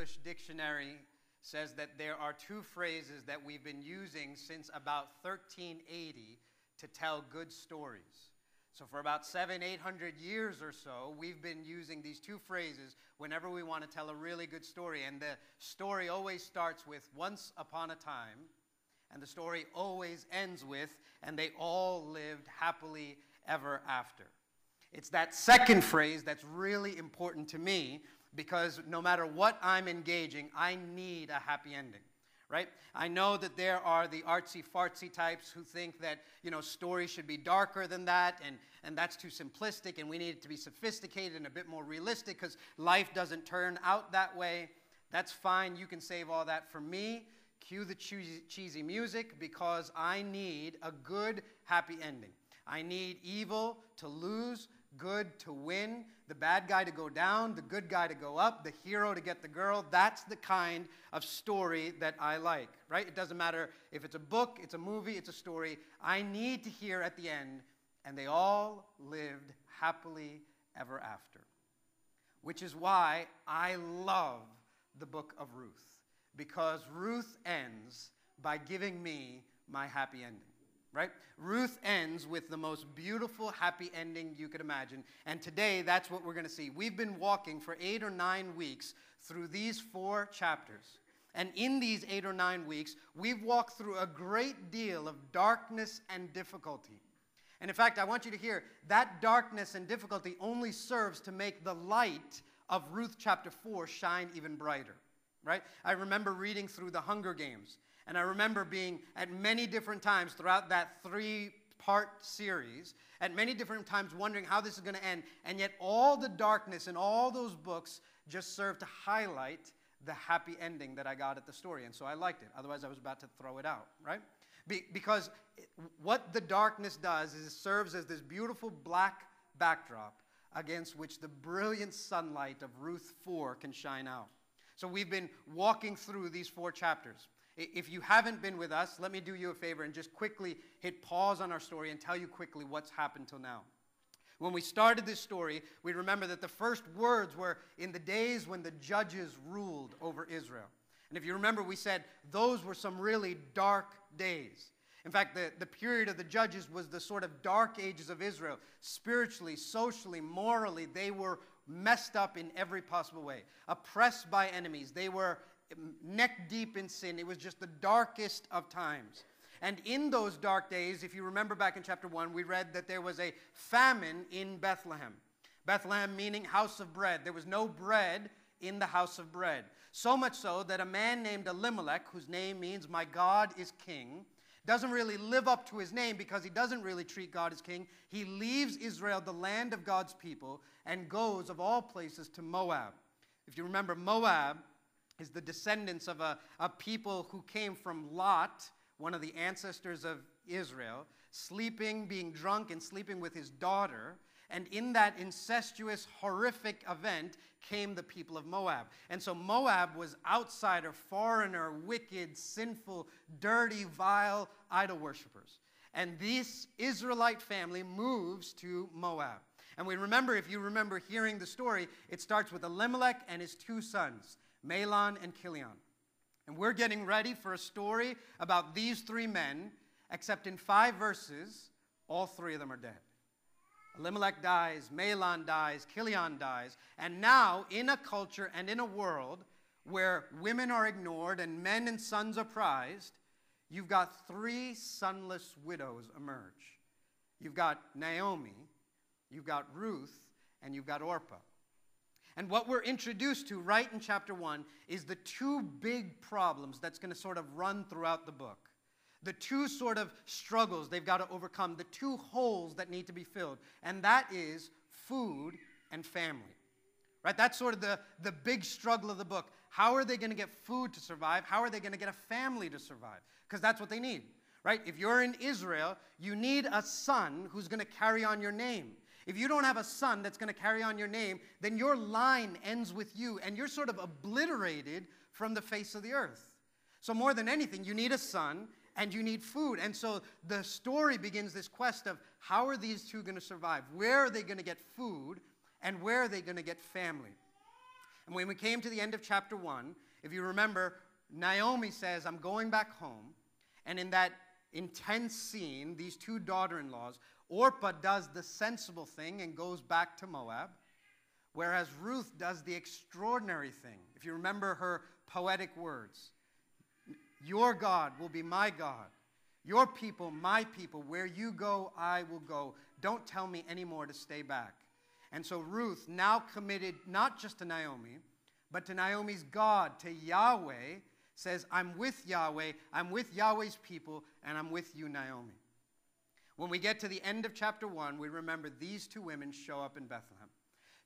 English dictionary says that there are two phrases that we've been using since about 1380 to tell good stories. So, for about seven, eight hundred years or so, we've been using these two phrases whenever we want to tell a really good story. And the story always starts with once upon a time, and the story always ends with, and they all lived happily ever after. It's that second phrase that's really important to me because no matter what I'm engaging, I need a happy ending right? I know that there are the artsy fartsy types who think that, you know, stories should be darker than that and, and that's too simplistic and we need it to be sophisticated and a bit more realistic because life doesn't turn out that way. That's fine. You can save all that for me. Cue the cheesy, cheesy music because I need a good, happy ending. I need evil to lose, good to win, the bad guy to go down, the good guy to go up, the hero to get the girl. That's the kind of story that I like, right? It doesn't matter if it's a book, it's a movie, it's a story. I need to hear at the end, and they all lived happily ever after. Which is why I love the book of Ruth, because Ruth ends by giving me my happy ending right? Ruth ends with the most beautiful, happy ending you could imagine. And today, that's what we're going to see. We've been walking for eight or nine weeks through these four chapters. And in these eight or nine weeks, we've walked through a great deal of darkness and difficulty. And in fact, I want you to hear that darkness and difficulty only serves to make the light of Ruth chapter 4 shine even brighter, right? I remember reading through the Hunger Games and I remember being at many different times throughout that three part series, at many different times wondering how this is going to end. And yet, all the darkness in all those books just served to highlight the happy ending that I got at the story. And so I liked it. Otherwise, I was about to throw it out, right? Be- because what the darkness does is it serves as this beautiful black backdrop against which the brilliant sunlight of Ruth 4 can shine out. So we've been walking through these four chapters. If you haven't been with us, let me do you a favor and just quickly hit pause on our story and tell you quickly what's happened till now. When we started this story, we remember that the first words were in the days when the judges ruled over Israel. And if you remember, we said those were some really dark days. In fact, the, the period of the judges was the sort of dark ages of Israel. Spiritually, socially, morally, they were messed up in every possible way. Oppressed by enemies. They were neck deep in sin. It was just the darkest of times. And in those dark days, if you remember back in chapter 1, we read that there was a famine in Bethlehem. Bethlehem meaning house of bread. There was no bread in the house of bread. So much so that a man named Elimelech, whose name means my God is king, doesn't really live up to his name because he doesn't really treat God as king. He leaves Israel, the land of God's people, and goes, of all places, to Moab. If you remember, Moab is the descendants of a, a people who came from Lot, one of the ancestors of Israel, sleeping, being drunk, and sleeping with his daughter. And in that incestuous, horrific event came the people of Moab. And so Moab was outsider, foreigner, wicked, sinful, dirty, vile idol worshippers. And this Israelite family moves to Moab. And we remember, if you remember hearing the story, it starts with Elimelech and his two sons. Mahlon, and Chilion. And we're getting ready for a story about these three men, except in five verses, all three of them are dead. Elimelech dies, Mahlon dies, Chilion dies, and now in a culture and in a world where women are ignored and men and sons are prized, you've got three sonless widows emerge. You've got Naomi, you've got Ruth, and you've got Orpah. And what we're introduced to right in chapter 1 is the two big problems that's going to sort of run throughout the book. The two sort of struggles they've got to overcome, the two holes that need to be filled, and that is food and family. Right? That's sort of the, the big struggle of the book. How are they going to get food to survive? How are they going to get a family to survive? Because that's what they need. Right? If you're in Israel, you need a son who's going to carry on your name. If you don't have a son that's going to carry on your name, then your line ends with you and you're sort of obliterated from the face of the earth. So, more than anything, you need a son and you need food. And so the story begins this quest of how are these two going to survive? Where are they going to get food? And where are they going to get family? And when we came to the end of chapter 1, if you remember, Naomi says, I'm going back home. And in that intense scene, these two daughter in laws, Orpah does the sensible thing and goes back to Moab, whereas Ruth does the extraordinary thing. If you remember her poetic words, Your God will be my God, your people, my people. Where you go, I will go. Don't tell me anymore to stay back. And so Ruth, now committed not just to Naomi, but to Naomi's God, to Yahweh, says, I'm with Yahweh, I'm with Yahweh's people, and I'm with you, Naomi. When we get to the end of chapter 1, we remember these two women show up in Bethlehem.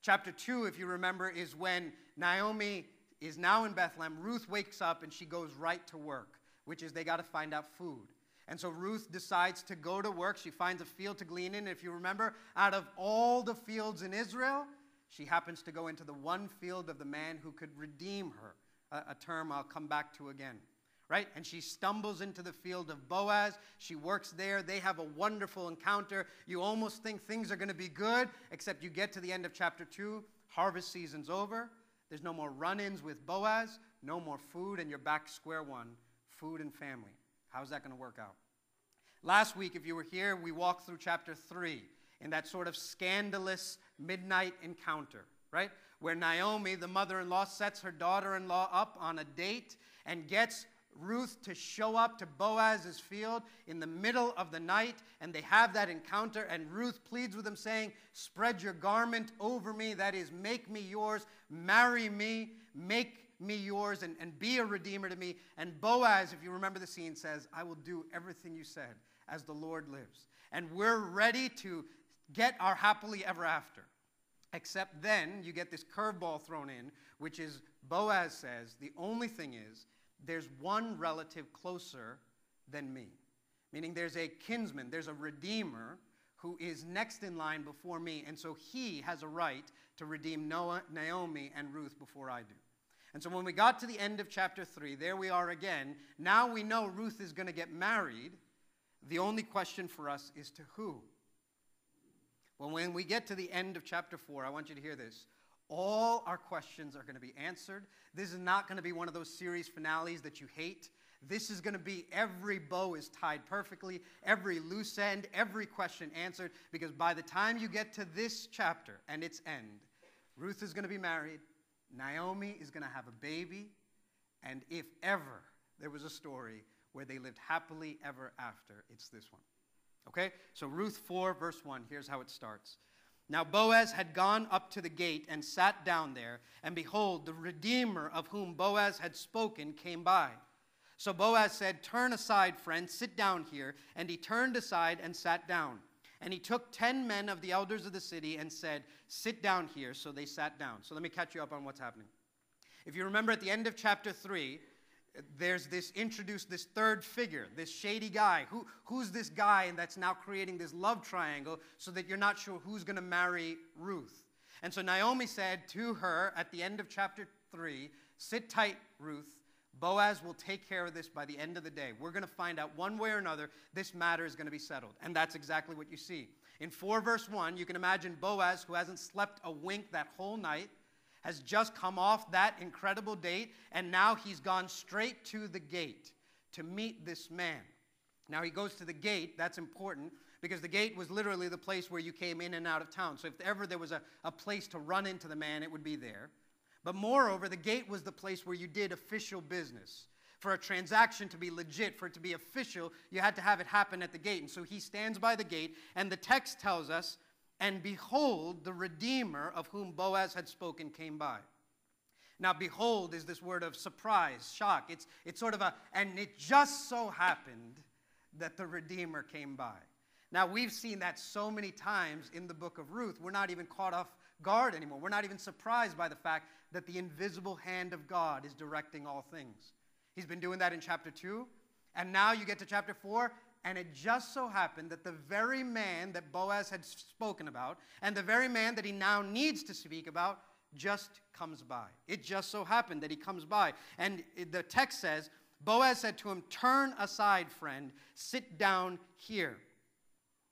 Chapter 2, if you remember, is when Naomi is now in Bethlehem. Ruth wakes up and she goes right to work, which is they got to find out food. And so Ruth decides to go to work. She finds a field to glean in. If you remember, out of all the fields in Israel, she happens to go into the one field of the man who could redeem her, a, a term I'll come back to again. Right? And she stumbles into the field of Boaz. She works there. They have a wonderful encounter. You almost think things are going to be good, except you get to the end of chapter 2. Harvest season's over. There's no more run ins with Boaz, no more food, and you're back square one food and family. How's that going to work out? Last week, if you were here, we walked through chapter 3 in that sort of scandalous midnight encounter, right? Where Naomi, the mother in law, sets her daughter in law up on a date and gets Ruth to show up to Boaz's field in the middle of the night, and they have that encounter. And Ruth pleads with him, saying, Spread your garment over me, that is, make me yours, marry me, make me yours and, and be a redeemer to me. And Boaz, if you remember the scene, says, I will do everything you said as the Lord lives. And we're ready to get our happily ever after. Except then you get this curveball thrown in, which is Boaz says, the only thing is, there's one relative closer than me. Meaning there's a kinsman, there's a redeemer who is next in line before me. And so he has a right to redeem Noah, Naomi and Ruth before I do. And so when we got to the end of chapter 3, there we are again. Now we know Ruth is going to get married. The only question for us is to who? Well, when we get to the end of chapter 4, I want you to hear this. All our questions are going to be answered. This is not going to be one of those series finales that you hate. This is going to be every bow is tied perfectly, every loose end, every question answered, because by the time you get to this chapter and its end, Ruth is going to be married, Naomi is going to have a baby, and if ever there was a story where they lived happily ever after, it's this one. Okay? So, Ruth 4, verse 1, here's how it starts. Now Boaz had gone up to the gate and sat down there, and behold, the Redeemer of whom Boaz had spoken came by. So Boaz said, Turn aside, friend, sit down here. And he turned aside and sat down. And he took ten men of the elders of the city and said, Sit down here. So they sat down. So let me catch you up on what's happening. If you remember at the end of chapter 3, there's this introduced this third figure, this shady guy. Who, who's this guy and that's now creating this love triangle so that you're not sure who's going to marry Ruth? And so Naomi said to her at the end of chapter 3, Sit tight, Ruth. Boaz will take care of this by the end of the day. We're going to find out one way or another this matter is going to be settled. And that's exactly what you see. In 4 verse 1, you can imagine Boaz, who hasn't slept a wink that whole night, has just come off that incredible date, and now he's gone straight to the gate to meet this man. Now he goes to the gate, that's important, because the gate was literally the place where you came in and out of town. So if ever there was a, a place to run into the man, it would be there. But moreover, the gate was the place where you did official business. For a transaction to be legit, for it to be official, you had to have it happen at the gate. And so he stands by the gate, and the text tells us, And behold, the Redeemer of whom Boaz had spoken came by. Now, behold is this word of surprise, shock. It's, it's sort of a, and it just so happened that the Redeemer came by. Now, we've seen that so many times in the book of Ruth, we're not even caught off guard anymore. We're not even surprised by the fact that the invisible hand of God is directing all things. He's been doing that in chapter 2. And now you get to chapter 4, and it just so happened that the very man that Boaz had spoken about, and the very man that he now needs to speak about, just comes by. It just so happened that he comes by. And the text says, Boaz said to him, Turn aside, friend, sit down here.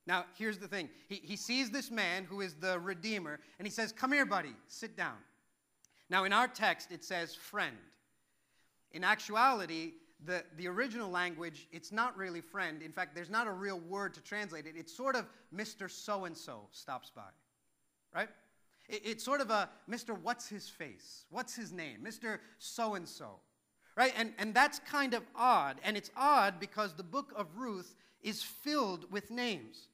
Now, here's the thing. He, he sees this man who is the Redeemer, and he says, Come here, buddy, sit down. Now, in our text, it says friend. In actuality, the, the original language, it's not really friend. In fact, there's not a real word to translate it. It's sort of Mr. So and so stops by, right? It, it's sort of a Mr. What's his face? What's his name? Mr. So and so, right? And, and that's kind of odd. And it's odd because the book of Ruth is filled with names,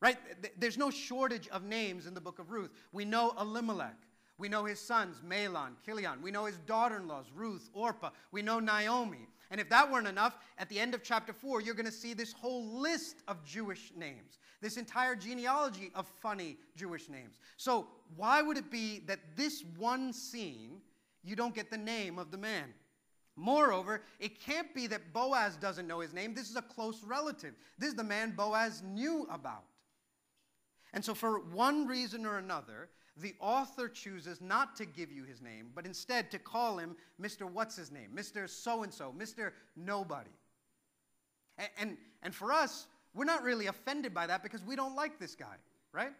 right? There's no shortage of names in the book of Ruth. We know Elimelech. We know his sons, Mahlon, Chilion. We know his daughter in laws, Ruth, Orpah. We know Naomi. And if that weren't enough, at the end of chapter 4, you're going to see this whole list of Jewish names, this entire genealogy of funny Jewish names. So, why would it be that this one scene, you don't get the name of the man? Moreover, it can't be that Boaz doesn't know his name. This is a close relative. This is the man Boaz knew about. And so, for one reason or another, the author chooses not to give you his name, but instead to call him Mr. What's his name? Mr. So and so, Mr. Nobody. And, and, and, for us, we're not really offended by that because we don't like this guy, right?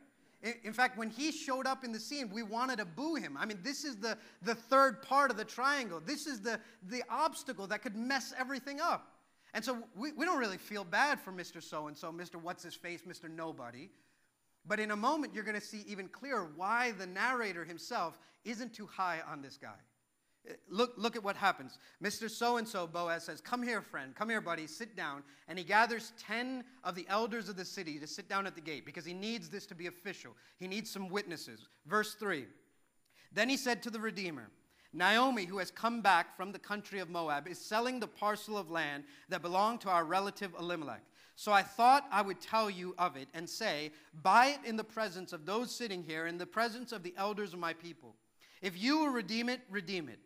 In, in fact, when he showed up in the scene, we wanted to boo him. I mean, this is the, the third part of the triangle. This is the, the obstacle that could mess everything up. And so we, we don't really feel bad for Mr. So and so, Mr. What's his face, Mr. Nobody. But in a moment, you're going to see even clearer why the narrator himself isn't too high on this guy. Uh, look, look at what happens. Mr. So and so, Boaz says, Come here, friend. Come here, buddy. Sit down. And he gathers 10 of the elders of the city to sit down at the gate because he needs this to be official. He needs some witnesses. Verse 3 Then he said to the Redeemer, Naomi, who has come back from the country of Moab, is selling the parcel of land that belonged to our relative Elimelech. So I thought I would tell you of it and say, Buy it in the presence of those sitting here, in the presence of the elders of my people. If you will redeem it, redeem it.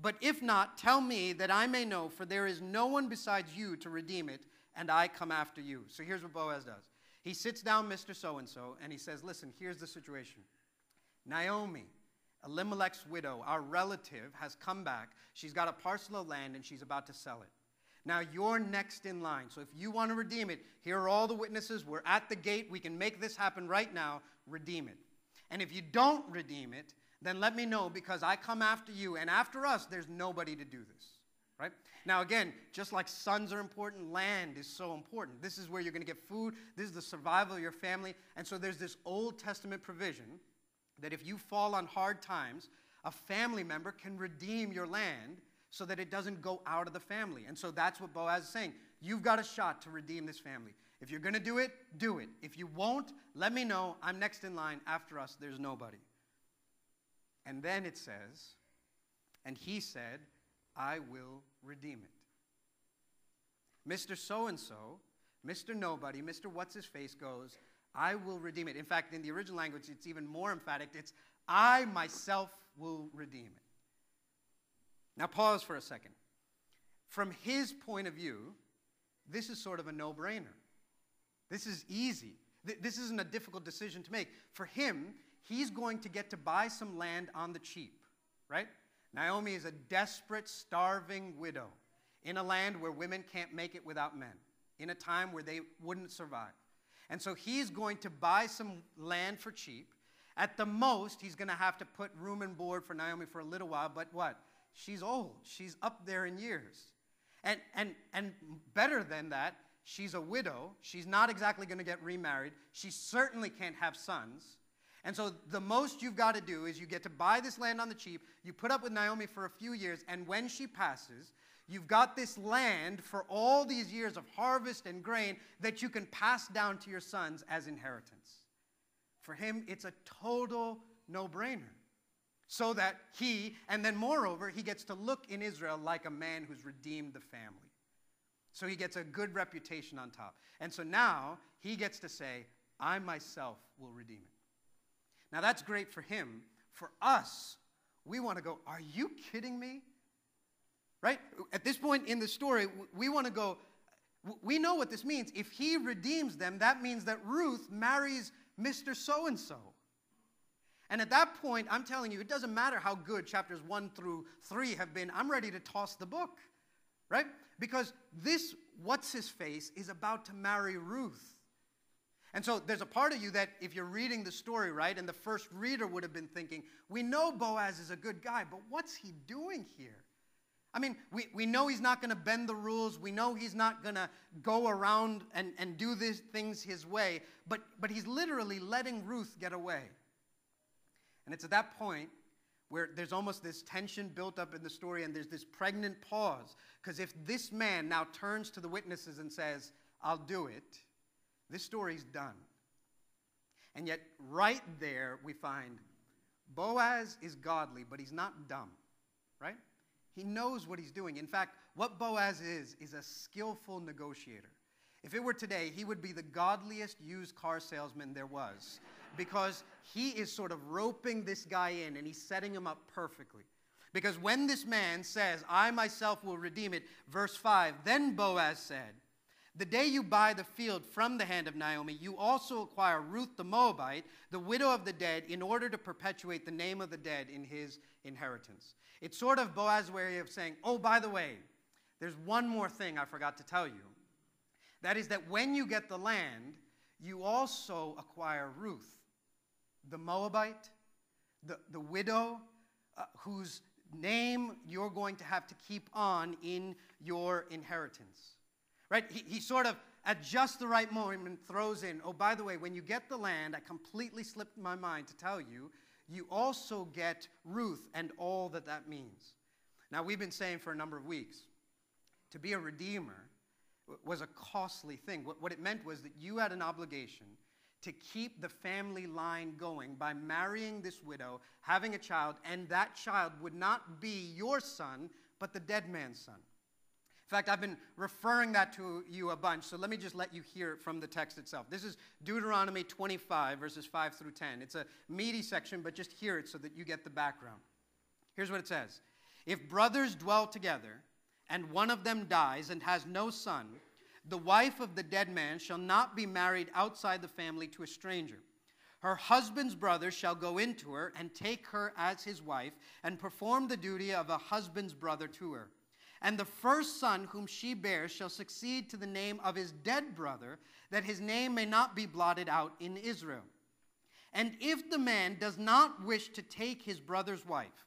But if not, tell me that I may know, for there is no one besides you to redeem it, and I come after you. So here's what Boaz does he sits down, Mr. So and so, and he says, Listen, here's the situation. Naomi, Elimelech's widow, our relative, has come back. She's got a parcel of land and she's about to sell it. Now you're next in line. So if you want to redeem it, here are all the witnesses. We're at the gate. We can make this happen right now. Redeem it. And if you don't redeem it, then let me know because I come after you. And after us, there's nobody to do this. Right? Now, again, just like sons are important, land is so important. This is where you're going to get food. This is the survival of your family. And so there's this Old Testament provision that if you fall on hard times, a family member can redeem your land so that it doesn't go out of the family. And so that's what Boaz is saying. You've got a shot to redeem this family. If you're going to do it, do it. If you won't, let me know. I'm next in line. After us, there's nobody. And then it says, and he said, I will redeem it. Mr. So and so, Mr. Nobody, Mr. What's His Face goes, I will redeem it. In fact, in the original language, it's even more emphatic. It's, I myself will redeem it. Now, pause for a second. From his point of view, this is sort of a no brainer. This is easy. This isn't a difficult decision to make. For him, he's going to get to buy some land on the cheap, right? Naomi is a desperate, starving widow in a land where women can't make it without men, in a time where they wouldn't survive. And so he's going to buy some land for cheap. At the most, he's going to have to put room and board for Naomi for a little while, but what? She's old. She's up there in years. And, and, and better than that, she's a widow. She's not exactly going to get remarried. She certainly can't have sons. And so the most you've got to do is you get to buy this land on the cheap. You put up with Naomi for a few years, and when she passes, you've got this land for all these years of harvest and grain that you can pass down to your sons as inheritance. For him, it's a total no brainer so that he, and then moreover, he gets to look in Israel like a man who's redeemed the family. So he gets a good reputation on top. And so now he gets to say, I myself will redeem it. Now that's great for him. For us, we want to go, Are you kidding me? Right? At this point in the story, we want to go, We know what this means. If he redeems them, that means that Ruth marries Mr. So and so. And at that point, I'm telling you, it doesn't matter how good chapters 1 through 3 have been, I'm ready to toss the book, right? Because this, what's his face, is about to marry Ruth. And so there's a part of you that, if you're reading the story, right, and the first reader would have been thinking, we know Boaz is a good guy, but what's he doing here? I mean, we, we know he's not going to bend the rules. We know he's not going to go around and, and do these things his way, but, but he's literally letting Ruth get away. And it's at that point where there's almost this tension built up in the story, and there's this pregnant pause. Because if this man now turns to the witnesses and says, I'll do it, this story's done. And yet, right there, we find Boaz is godly, but he's not dumb, right? He knows what he's doing. In fact, what Boaz is, is a skillful negotiator. If it were today, he would be the godliest used car salesman there was because he is sort of roping this guy in and he's setting him up perfectly. Because when this man says, I myself will redeem it, verse 5, then Boaz said, the day you buy the field from the hand of Naomi, you also acquire Ruth the Moabite, the widow of the dead, in order to perpetuate the name of the dead in his inheritance. It's sort of Boaz's way of saying, oh, by the way, there's one more thing I forgot to tell you. That is that when you get the land, you also acquire Ruth, the Moabite, the, the widow uh, whose name you're going to have to keep on in your inheritance. Right? He, he sort of, at just the right moment, throws in, oh, by the way, when you get the land, I completely slipped my mind to tell you, you also get Ruth and all that that means. Now, we've been saying for a number of weeks, to be a redeemer was a costly thing. What, what it meant was that you had an obligation to keep the family line going by marrying this widow, having a child, and that child would not be your son, but the dead man's son. In fact, I've been referring that to you a bunch, so let me just let you hear it from the text itself. This is Deuteronomy 25, verses 5 through 10. It's a meaty section, but just hear it so that you get the background. Here's what it says If brothers dwell together, and one of them dies and has no son, the wife of the dead man shall not be married outside the family to a stranger. Her husband's brother shall go into her and take her as his wife and perform the duty of a husband's brother to her. And the first son whom she bears shall succeed to the name of his dead brother, that his name may not be blotted out in Israel. And if the man does not wish to take his brother's wife,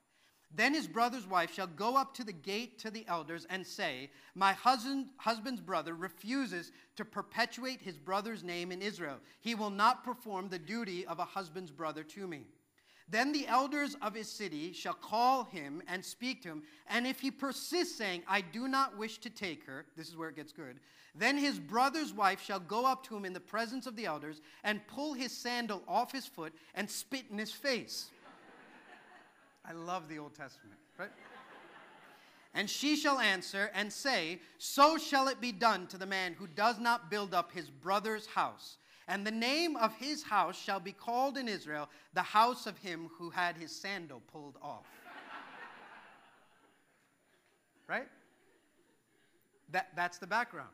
then his brother's wife shall go up to the gate to the elders and say, My husband, husband's brother refuses to perpetuate his brother's name in Israel. He will not perform the duty of a husband's brother to me. Then the elders of his city shall call him and speak to him. And if he persists, saying, I do not wish to take her, this is where it gets good, then his brother's wife shall go up to him in the presence of the elders and pull his sandal off his foot and spit in his face. I love the Old Testament, right? And she shall answer and say, So shall it be done to the man who does not build up his brother's house. And the name of his house shall be called in Israel the house of him who had his sandal pulled off. right? That, that's the background.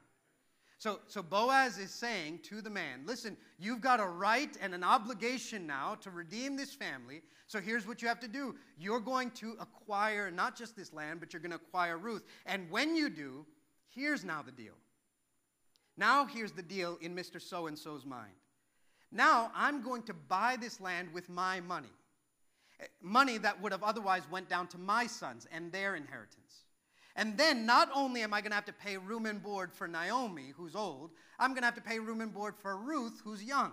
So, so Boaz is saying to the man, listen, you've got a right and an obligation now to redeem this family. So here's what you have to do. You're going to acquire not just this land, but you're going to acquire Ruth. And when you do, here's now the deal. Now, here's the deal in Mr. So and so's mind. Now, I'm going to buy this land with my money. Eh, money that would have otherwise went down to my sons and their inheritance. And then not only am I going to have to pay room and board for Naomi, who's old, I'm going to have to pay room and board for Ruth, who's young.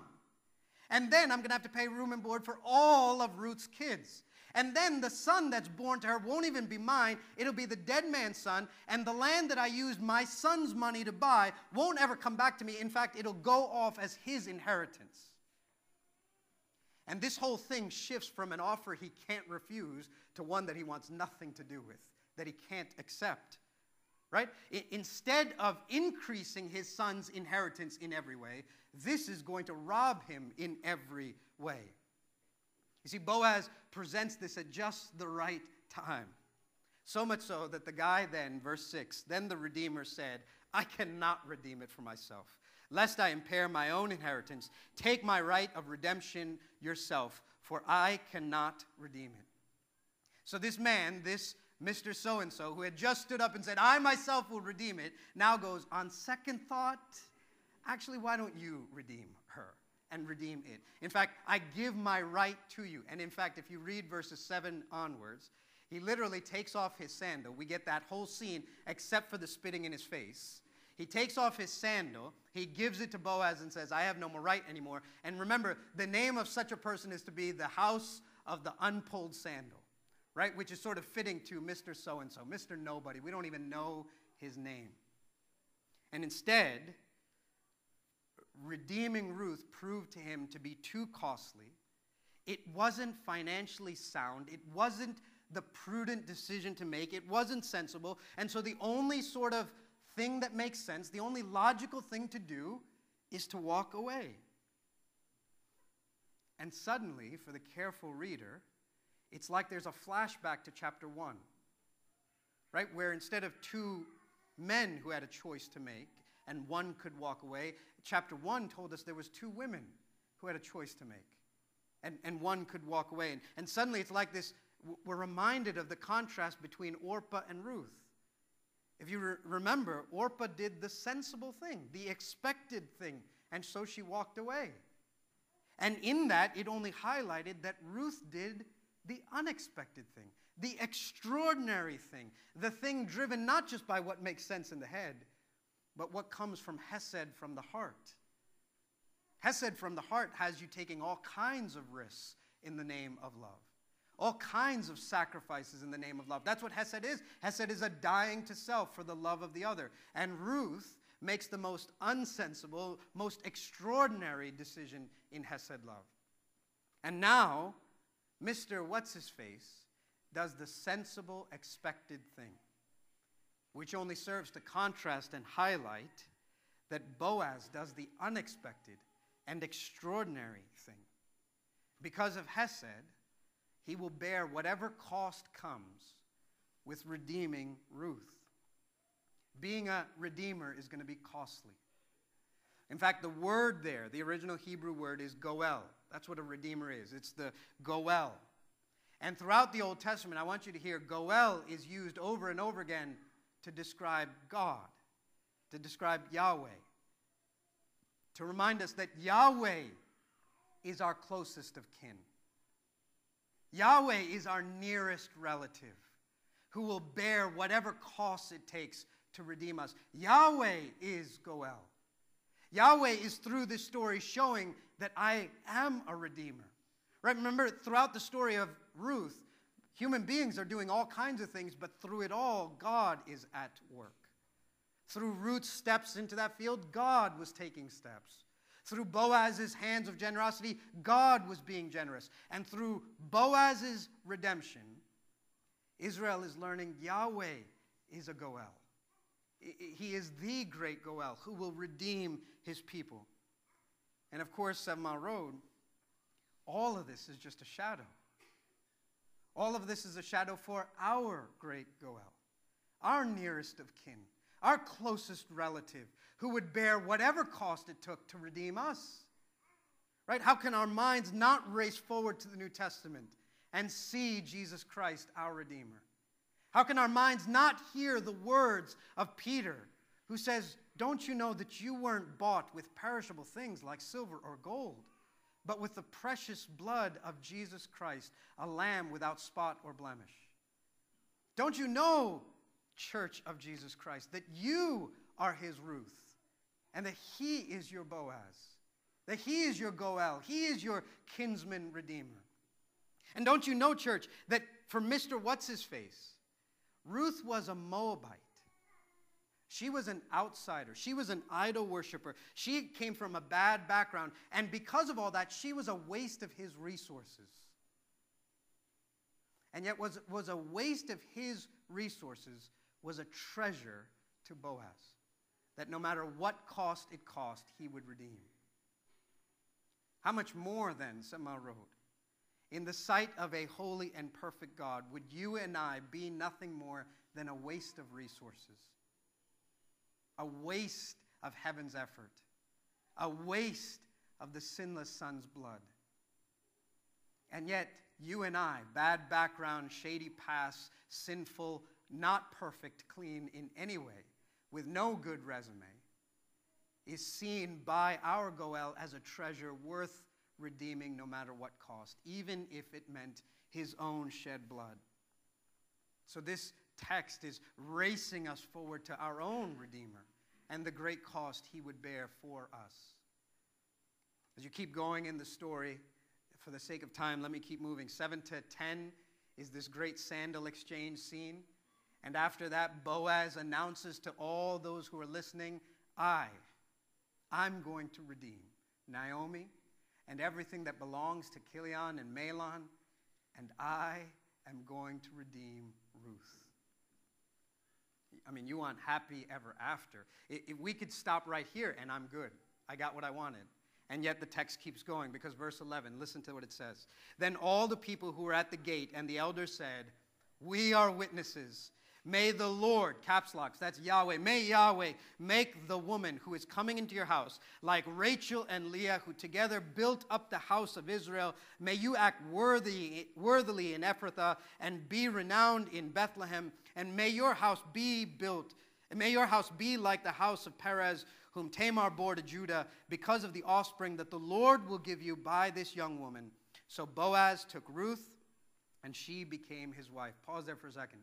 And then I'm going to have to pay room and board for all of Ruth's kids. And then the son that's born to her won't even be mine. It'll be the dead man's son. And the land that I used my son's money to buy won't ever come back to me. In fact, it'll go off as his inheritance. And this whole thing shifts from an offer he can't refuse to one that he wants nothing to do with, that he can't accept. Right? I, instead of increasing his son's inheritance in every way, this is going to rob him in every way. You see, Boaz presents this at just the right time. So much so that the guy then, verse 6, then the Redeemer said, I cannot redeem it for myself, lest I impair my own inheritance. Take my right of redemption yourself, for I cannot redeem it. So this man, this Mr. So and so, who had just stood up and said, I myself will redeem it, now goes, on second thought, actually, why don't you redeem her? and redeem it. In fact, I give my right to you. And in fact, if you read verses 7 onwards, he literally takes off his sandal. We get that whole scene except for the spitting in his face. He takes off his sandal, he gives it to Boaz and says, I have no more right anymore. And remember, the name of such a person is to be the house of the unpulled sandal, right? Which is sort of fitting to Mr. So and so, Mr. Nobody. We don't even know his name. And instead, redeeming Ruth proved to him to be too costly. It wasn't financially sound. It wasn't the prudent decision to make. It wasn't sensible. And so the only sort of thing that makes sense, the only logical thing to do, is to walk away. And suddenly, for the careful reader, it's like there's a flashback to chapter 1, right? Where instead of two men who had a choice to make and one could walk away, chapter 1 told us there was two women who had a choice to make and, and one could walk away. And, and suddenly it's like this we're reminded of the contrast between Orpah and Ruth. If you re- remember, Orpah did the sensible thing, the expected thing, and so she walked away. And in that, it only highlighted that Ruth did the unexpected thing, the extraordinary thing, the thing driven not just by what makes sense in the head, but what comes from Hesed from the heart. Hesed from the heart has you taking all kinds of risks in the name of love, all kinds of sacrifices in the name of love. That's what Hesed is. Hesed is a dying to self for the love of the other. And Ruth makes the most unsensible, most extraordinary decision in Hesed love. And now, Mr. What's His Face does the sensible, expected thing, which only serves to contrast and highlight that Boaz does the unexpected and extraordinary thing. Because of Hesed, he will bear whatever cost comes with redeeming Ruth. Being a redeemer is going to be costly. In fact, the word there, the original Hebrew word is goel. That's what a redeemer is. It's the goel. And throughout the Old Testament, I want you to hear goel is used over and over again to describe God, to describe Yahweh, to remind us that Yahweh is our closest of kin. Yahweh is our nearest relative who will bear whatever costs it takes to redeem us. Yahweh is Goel. Yahweh is through this story showing that I am a redeemer. Right? Remember, throughout the story of Ruth, human beings are doing all kinds of things, but through it all, God is at work. Through Ruth's steps into that field, God was taking steps. Through Boaz's hands of generosity, God was being generous. And through Boaz's redemption, Israel is learning Yahweh is a Goel. He is the great Goel who will redeem his people. And of course, Seven Mile Road, all of this is just a shadow. All of this is a shadow for our great Goel, our nearest of kin, our closest relative, who would bear whatever cost it took to redeem us. Right? How can our minds not race forward to the New Testament and see Jesus Christ, our Redeemer? How can our minds not hear the words of Peter, who says, Don't you know that you weren't bought with perishable things like silver or gold, but with the precious blood of Jesus Christ, a lamb without spot or blemish? Don't you know, church of Jesus Christ, that you are his Ruth, and that he is your Boaz, that he is your Goel, he is your kinsman redeemer? And don't you know, church, that for Mr. What's His Face, Ruth was a Moabite. She was an outsider. She was an idol worshiper. She came from a bad background. And because of all that, she was a waste of his resources. And yet, was, was a waste of his resources was a treasure to Boaz. That no matter what cost it cost, he would redeem. How much more then, Mile Road? In the sight of a holy and perfect God, would you and I be nothing more than a waste of resources, a waste of heaven's effort, a waste of the sinless Son's blood? And yet, you and I, bad background, shady past, sinful, not perfect, clean in any way, with no good resume, is seen by our Goel as a treasure worth redeeming no matter what cost, even if it meant his own shed blood. So this text is racing us forward to our own Redeemer and the great cost he would bear for us. As you keep going in the story, for the sake of time, let me keep moving. 7 to 10 is this great sandal exchange scene. And after that, Boaz announces to all those who are listening, I, I'm going to redeem Naomi and everything that belongs to Chilion and Mahlon, and I am going to redeem Ruth. I mean, you want happy ever after. If we could stop right here and I'm good, I got what I wanted. And yet the text keeps going because verse 11, listen to what it says. Then all the people who were at the gate and the elders said, We are witnesses. May the Lord, caps locks, that's Yahweh, may Yahweh make the woman who is coming into your house like Rachel and Leah, who together built up the house of Israel. May you act worthy, worthily in Ephrathah and be renowned in Bethlehem. And may your house be built, and may your house be like the house of Perez, whom Tamar bore to Judah, because of the offspring that the Lord will give you by this young woman. So Boaz took Ruth, and she became his wife. Pause there for a second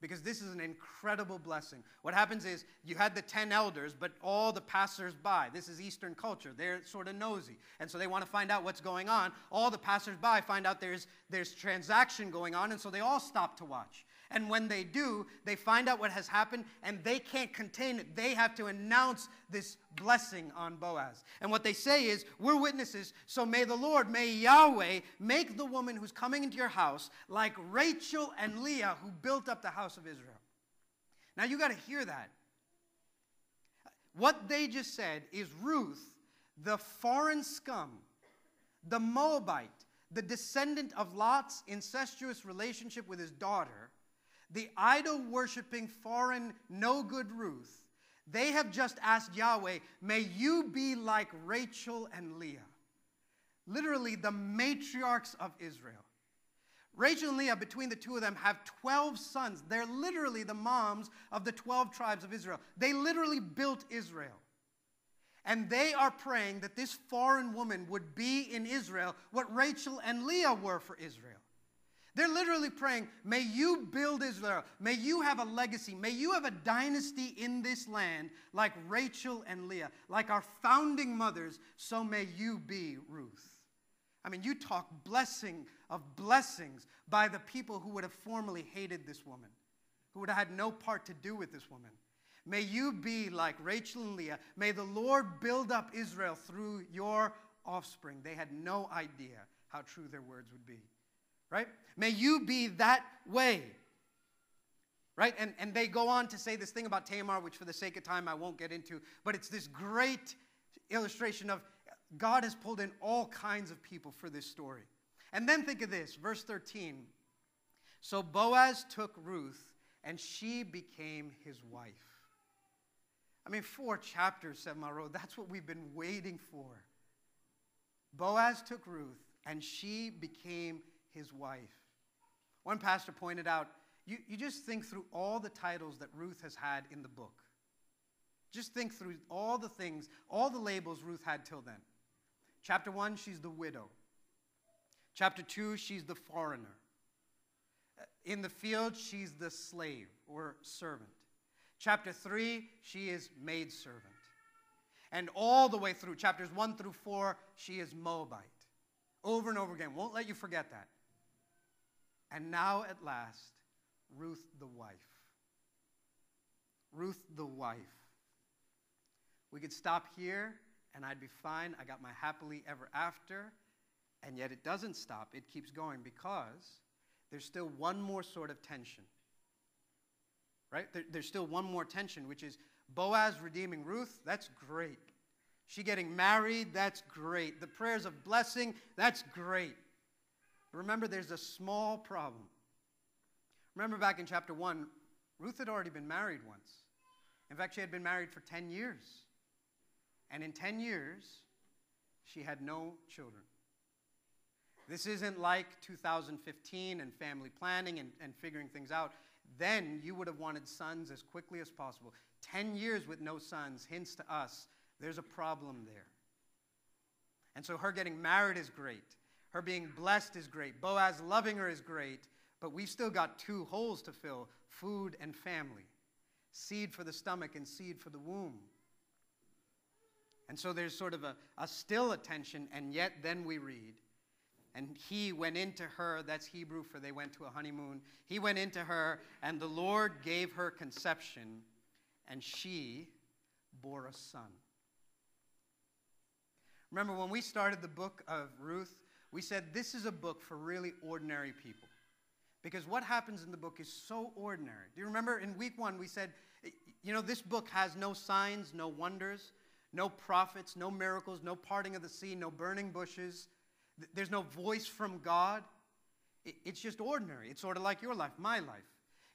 because this is an incredible blessing. What happens is you had the 10 elders, but all the passers-by, this is Eastern culture, they're sort of nosy. And so they want to find out what's going on. All the passers-by find out there's, there's transaction going on, and so they all stop to watch. And when they do, they find out what has happened and they can't contain it. They have to announce this blessing on Boaz. And what they say is, We're witnesses, so may the Lord, may Yahweh make the woman who's coming into your house like Rachel and Leah who built up the house of Israel. Now you got to hear that. What they just said is Ruth, the foreign scum, the Moabite, the descendant of Lot's incestuous relationship with his daughter the idol worshiping foreign no good Ruth, they have just asked Yahweh, may you be like Rachel and Leah. Literally, the matriarchs of Israel. Rachel and Leah, between the two of them, have 12 sons. They're literally the moms of the 12 tribes of Israel. They literally built Israel. And they are praying that this foreign woman would be in Israel what Rachel and Leah were for Israel. They're literally praying, may you build Israel. May you have a legacy. May you have a dynasty in this land like Rachel and Leah, like our founding mothers, so may you be Ruth. I mean, you talk blessing of blessings by the people who would have formerly hated this woman, who would have had no part to do with this woman. May you be like Rachel and Leah. May the Lord build up Israel through your offspring. They had no idea how true their words would be right? May you be that way. Right? And, and they go on to say this thing about Tamar, which for the sake of time I won't get into, but it's this great illustration of God has pulled in all kinds of people for this story. And then think of this, verse 13. So Boaz took Ruth, and she became his wife. I mean, four chapters, Mile Road, that's what we've been waiting for. Boaz took Ruth, and she became his wife. One pastor pointed out you, you just think through all the titles that Ruth has had in the book. Just think through all the things, all the labels Ruth had till then. Chapter 1, she's the widow. Chapter 2, she's the foreigner. Uh, in the field, she's the slave or servant. Chapter 3, she is maidservant. And all the way through, chapters 1 through 4, she is Moabite. Over and over again. Won't let you forget that. And now at last, Ruth the wife. Ruth the wife. We could stop here and I'd be fine. I got my happily ever after. And yet it doesn't stop, it keeps going because there's still one more sort of tension. Right? There, there's still one more tension, which is Boaz redeeming Ruth. That's great. She getting married. That's great. The prayers of blessing. That's great. Remember, there's a small problem. Remember back in chapter 1, Ruth had already been married once. In fact, she had been married for 10 years. And in 10 years, she had no children. This isn't like 2015 and family planning and, and figuring things out. Then you would have wanted sons as quickly as possible. 10 years with no sons hints to us There's a problem there. And so her getting married is great. Her being blessed is great. Boaz loving her is great. But we've still got two holes to fill food and family, seed for the stomach and seed for the womb. And so there's sort of a, a still attention, and yet then we read, and he went into her, that's Hebrew for they went to a honeymoon. He went into her, and the Lord gave her conception, and she bore a son. Remember, when we started the book of Ruth, we said this is a book for really ordinary people. Because what happens in the book is so ordinary. Do you remember in week one we said, you know, this book has no signs, no wonders, no prophets, no miracles, no parting of the sea, no burning bushes. There's no voice from God. It's just ordinary. It's sort of like your life, my life.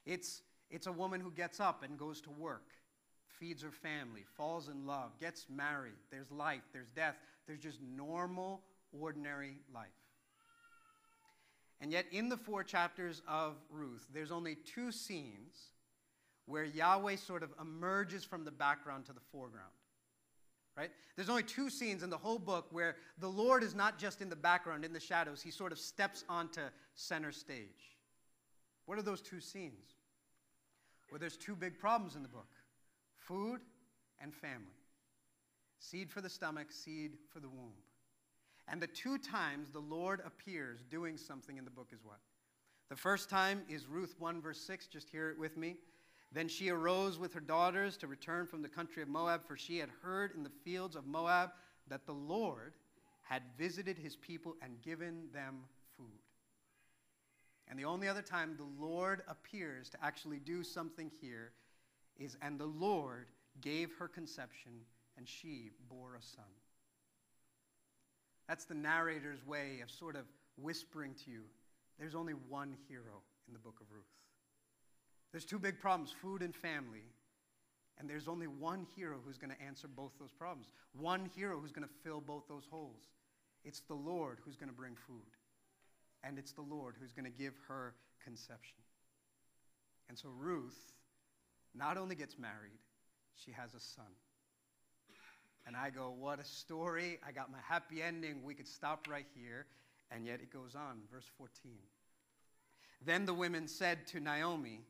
It's, it's a woman who gets up and goes to work, feeds her family, falls in love, gets married. There's life, there's death. There's just normal, ordinary life. And yet, in the four chapters of Ruth, there's only two scenes where Yahweh sort of emerges from the background to the foreground. Right? There's only two scenes in the whole book where the Lord is not just in the background, in the shadows, he sort of steps onto center stage. What are those two scenes? Well, there's two big problems in the book food and family. Seed for the stomach, seed for the womb. And the two times the Lord appears doing something in the book is what? The first time is Ruth 1, verse 6. Just hear it with me. Then she arose with her daughters to return from the country of Moab, for she had heard in the fields of Moab that the Lord had visited his people and given them food. And the only other time the Lord appears to actually do something here is, and the Lord gave her conception, and she bore a son. That's the narrator's way of sort of whispering to you there's only one hero in the book of Ruth. There's two big problems food and family. And there's only one hero who's going to answer both those problems, one hero who's going to fill both those holes. It's the Lord who's going to bring food, and it's the Lord who's going to give her conception. And so Ruth not only gets married, she has a son. And I go, what a story. I got my happy ending. We could stop right here. And yet it goes on. Verse 14. Then the women said to Naomi,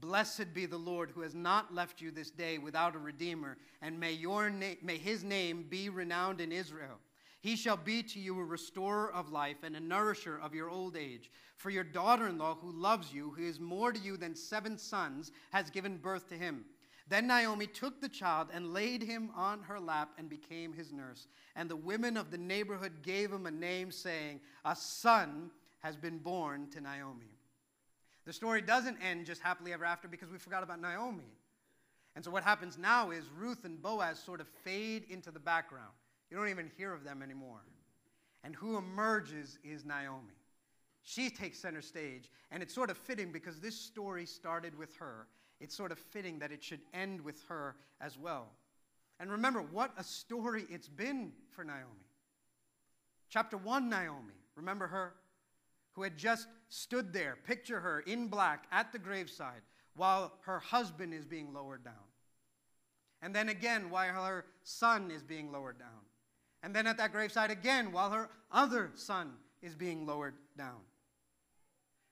Blessed be the Lord who has not left you this day without a redeemer, and may, your na- may his name be renowned in Israel. He shall be to you a restorer of life and a nourisher of your old age. For your daughter in law, who loves you, who is more to you than seven sons, has given birth to him. Then Naomi took the child and laid him on her lap and became his nurse. And the women of the neighborhood gave him a name, saying, A son has been born to Naomi. The story doesn't end just happily ever after because we forgot about Naomi. And so what happens now is Ruth and Boaz sort of fade into the background. You don't even hear of them anymore. And who emerges is Naomi. She takes center stage, and it's sort of fitting because this story started with her it's sort of fitting that it should end with her as well. And remember, what a story it's been for Naomi. Chapter 1 Naomi, remember her? Who had just stood there, picture her in black at the graveside while her husband is being lowered down. And then again, while her son is being lowered down. And then at that graveside again, while her other son is being lowered down.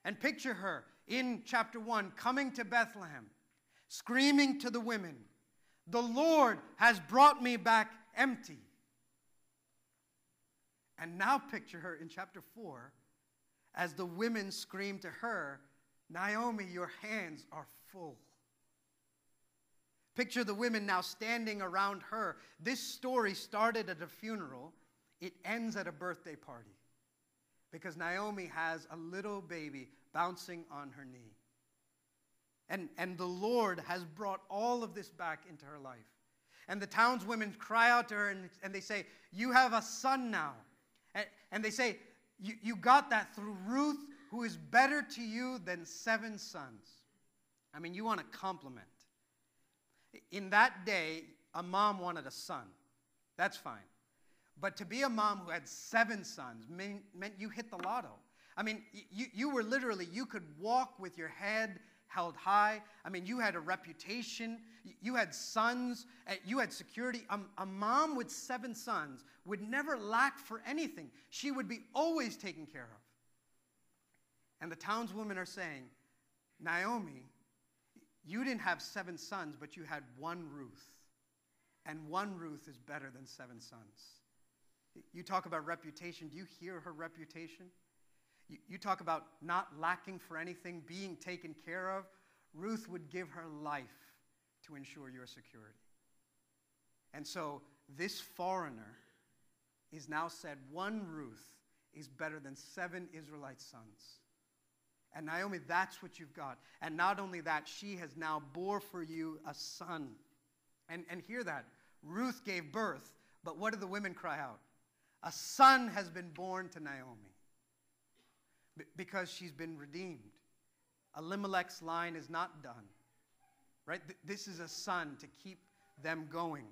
And picture her in chapter 1 coming to Bethlehem screaming to the women, The Lord has brought me back empty. And now picture her in chapter 4 as the women scream to her, Naomi, your hands are full. Picture the women now standing around her. This story started at a funeral, it ends at a birthday party because Naomi has a little baby bouncing on her knee. And, and the Lord has brought all of this back into her life. And the townswomen cry out to her and, and they say, You have a son now. And, and they say, you, got that through Ruth, who is better to you than seven sons. I mean, you want a compliment. In that day, a mom wanted a son. That's fine. But to be a mom who had seven sons meant, meant you hit the lotto. I mean, you, you were literally, you could walk with your head held high. I mean, you had a reputation, you had sons, eh, you had security. A, a mom with seven sons would never lack for anything, she would be always taken care of. And the townswomen are saying, Naomi, you didn't have seven sons, but you had one Ruth. And one Ruth is better than seven sons. You talk about reputation. Do you hear her reputation? You, you talk about not lacking for anything, being taken care of. Ruth would give her life to ensure your security. And so this foreigner is now said one Ruth is better than seven Israelite sons. And Naomi, that's what you've got. And not only that, she has now bore for you a son. And, and hear that. Ruth gave birth, but what do the women cry out? A son has been born to Naomi Because she's been redeemed. Elimelech's line is not done. Right? Th- this is a son to keep them going.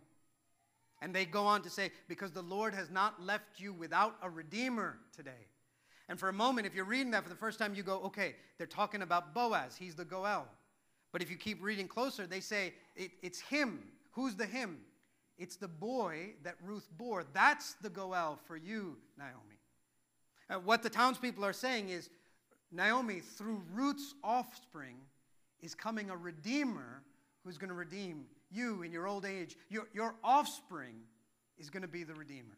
And they go on to say, because the Lord has not left you without a redeemer today. And for a moment, if you're reading that for the first time, you go, okay, they're talking about Boaz. He's the Goel. But if you keep reading closer, they say it, it's him. Who's the him? It's the boy that Ruth bore. That's the Goel for you, Naomi. Uh, what the townspeople are saying is Naomi, through Ruth's offspring, is coming a redeemer who's going to redeem you in your old age. Your, your offspring is going to be the redeemer.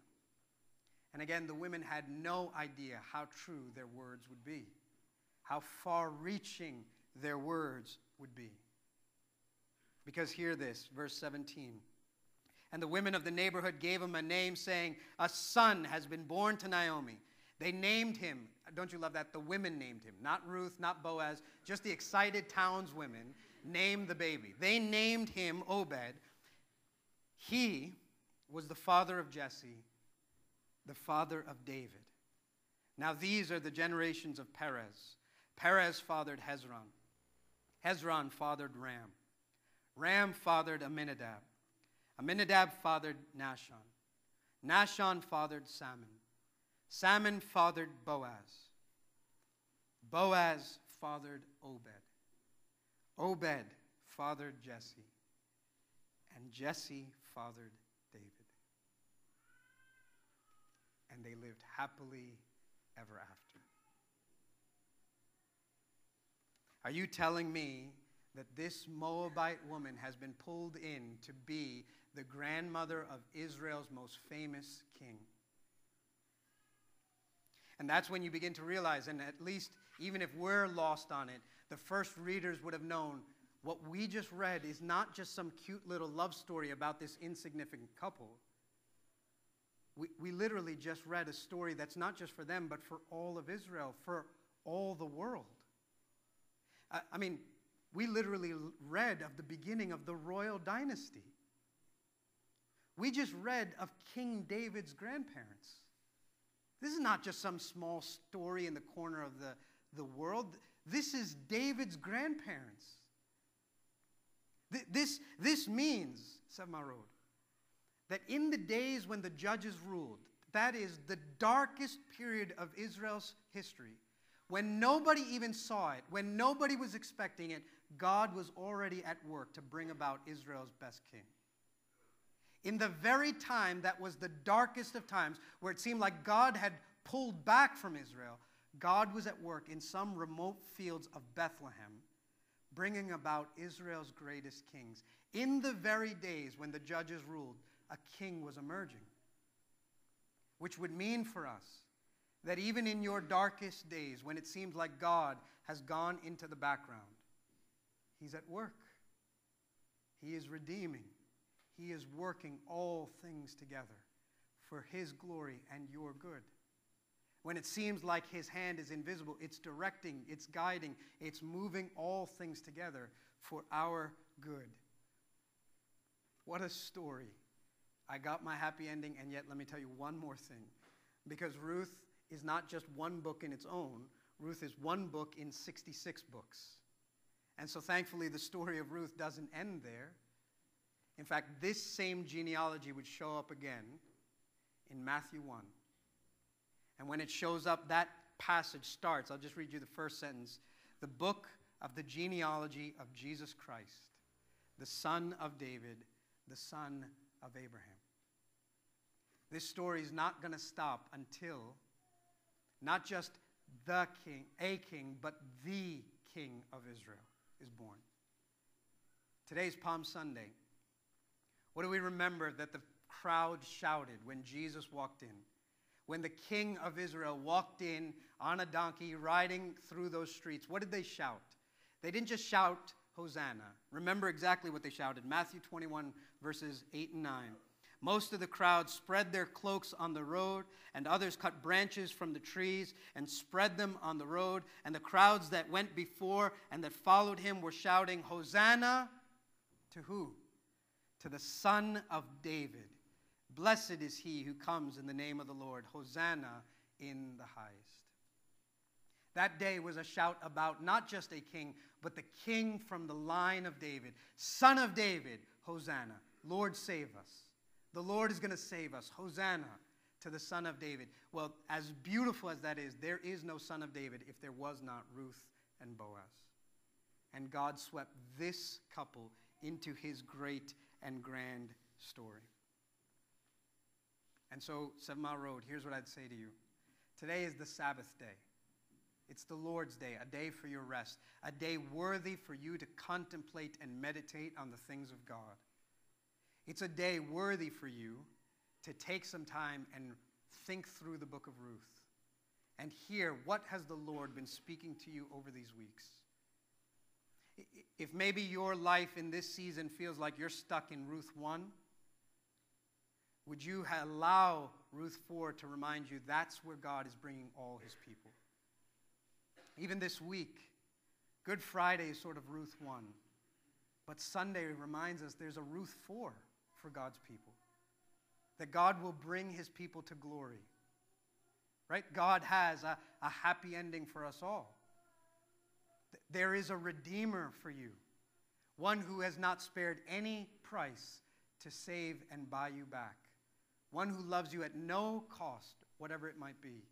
And again, the women had no idea how true their words would be, how far reaching their words would be. Because hear this, verse 17. And the women of the neighborhood gave him a name, saying, A son has been born to Naomi. They named him, don't you love that? The women named him, not Ruth, not Boaz, just the excited townswomen named the baby. They named him Obed. He was the father of Jesse the father of David. Now, these are the generations of Perez. Perez fathered Hezron. Hezron fathered Ram. Ram fathered Amminadab. Amminadab fathered Nahshon. Nahshon fathered Salmon. Salmon fathered Boaz. Boaz fathered Obed. Obed fathered Jesse. And Jesse fathered David. and they lived happily ever after. Are you telling me that this Moabite woman has been pulled in to be the grandmother of Israel's most famous king? And that's when you begin to realize, and at least even if we're lost on it, the first readers would have known what we just read is not just some cute little love story about this insignificant couple. We, we literally just read a story that's not just for them, but for all of Israel, for all the world. I, I mean, we literally read of the beginning of the royal dynasty. We just read of King David's grandparents. This is not just some small story in the corner of the, the world. This is David's grandparents. This, this means, Seven Mile Road, that in the days when the judges ruled, that is the darkest period of Israel's history, when nobody even saw it, when nobody was expecting it, God was already at work to bring about Israel's best king. In the very time that was the darkest of times, where it seemed like God had pulled back from Israel, God was at work in some remote fields of Bethlehem, bringing about Israel's greatest kings. In the very days when the judges ruled, a king was emerging. Which would mean for us that even in your darkest days, when it seems like God has gone into the background, He's at work. He is redeeming. He is working all things together for His glory and your good. When it seems like His hand is invisible, it's directing, it's guiding, it's moving all things together for our good. What a story I got my happy ending, and yet let me tell you one more thing. Because Ruth is not just one book in its own, Ruth is one book in 66 books. And so thankfully, the story of Ruth doesn't end there. In fact, this same genealogy would show up again in Matthew 1. And when it shows up, that passage starts. I'll just read you the first sentence. The book of the genealogy of Jesus Christ, the son of David, the son of Abraham. This story is not going to stop until not just the king, a king, but the king of Israel is born. Today's Palm Sunday. What do we remember that the crowd shouted when Jesus walked in? When the king of Israel walked in on a donkey riding through those streets, what did they shout? They didn't just shout, Hosanna. Remember exactly what they shouted Matthew 21, verses 8 and 9. Most of the crowd spread their cloaks on the road, and others cut branches from the trees and spread them on the road. And the crowds that went before and that followed him were shouting, Hosanna to who? To the Son of David. Blessed is he who comes in the name of the Lord. Hosanna in the highest. That day was a shout about not just a king, but the king from the line of David. Son of David, Hosanna. Lord, save us. The Lord is going to save us. Hosanna to the Son of David. Well, as beautiful as that is, there is no Son of David if there was not Ruth and Boaz. And God swept this couple into his great and grand story. And so, Seven Mile Road, here's what I'd say to you. Today is the Sabbath day. It's the Lord's day, a day for your rest, a day worthy for you to contemplate and meditate on the things of God. It's a day worthy for you to take some time and think through the book of Ruth and hear what has the Lord been speaking to you over these weeks. If maybe your life in this season feels like you're stuck in Ruth 1, would you allow Ruth 4 to remind you that's where God is bringing all his people? Even this week, Good Friday is sort of Ruth 1, but Sunday reminds us there's a Ruth 4 for God's people. That God will bring his people to glory. Right? God has a, a happy ending for us all. There is a redeemer for you, one who has not spared any price to save and buy you back, one who loves you at no cost, whatever it might be.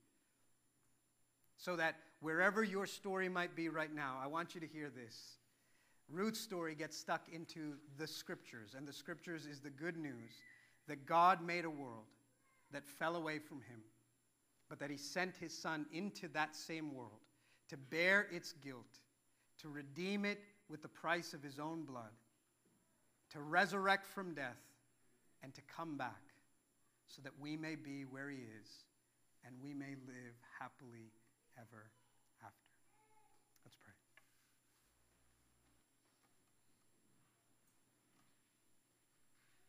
So that wherever your story might be right now, I want you to hear this. Ruth's story gets stuck into the scriptures, and the scriptures is the good news that God made a world that fell away from him, but that he sent his son into that same world to bear its guilt, to redeem it with the price of his own blood, to resurrect from death, and to come back so that we may be where he is and we may live happily ever.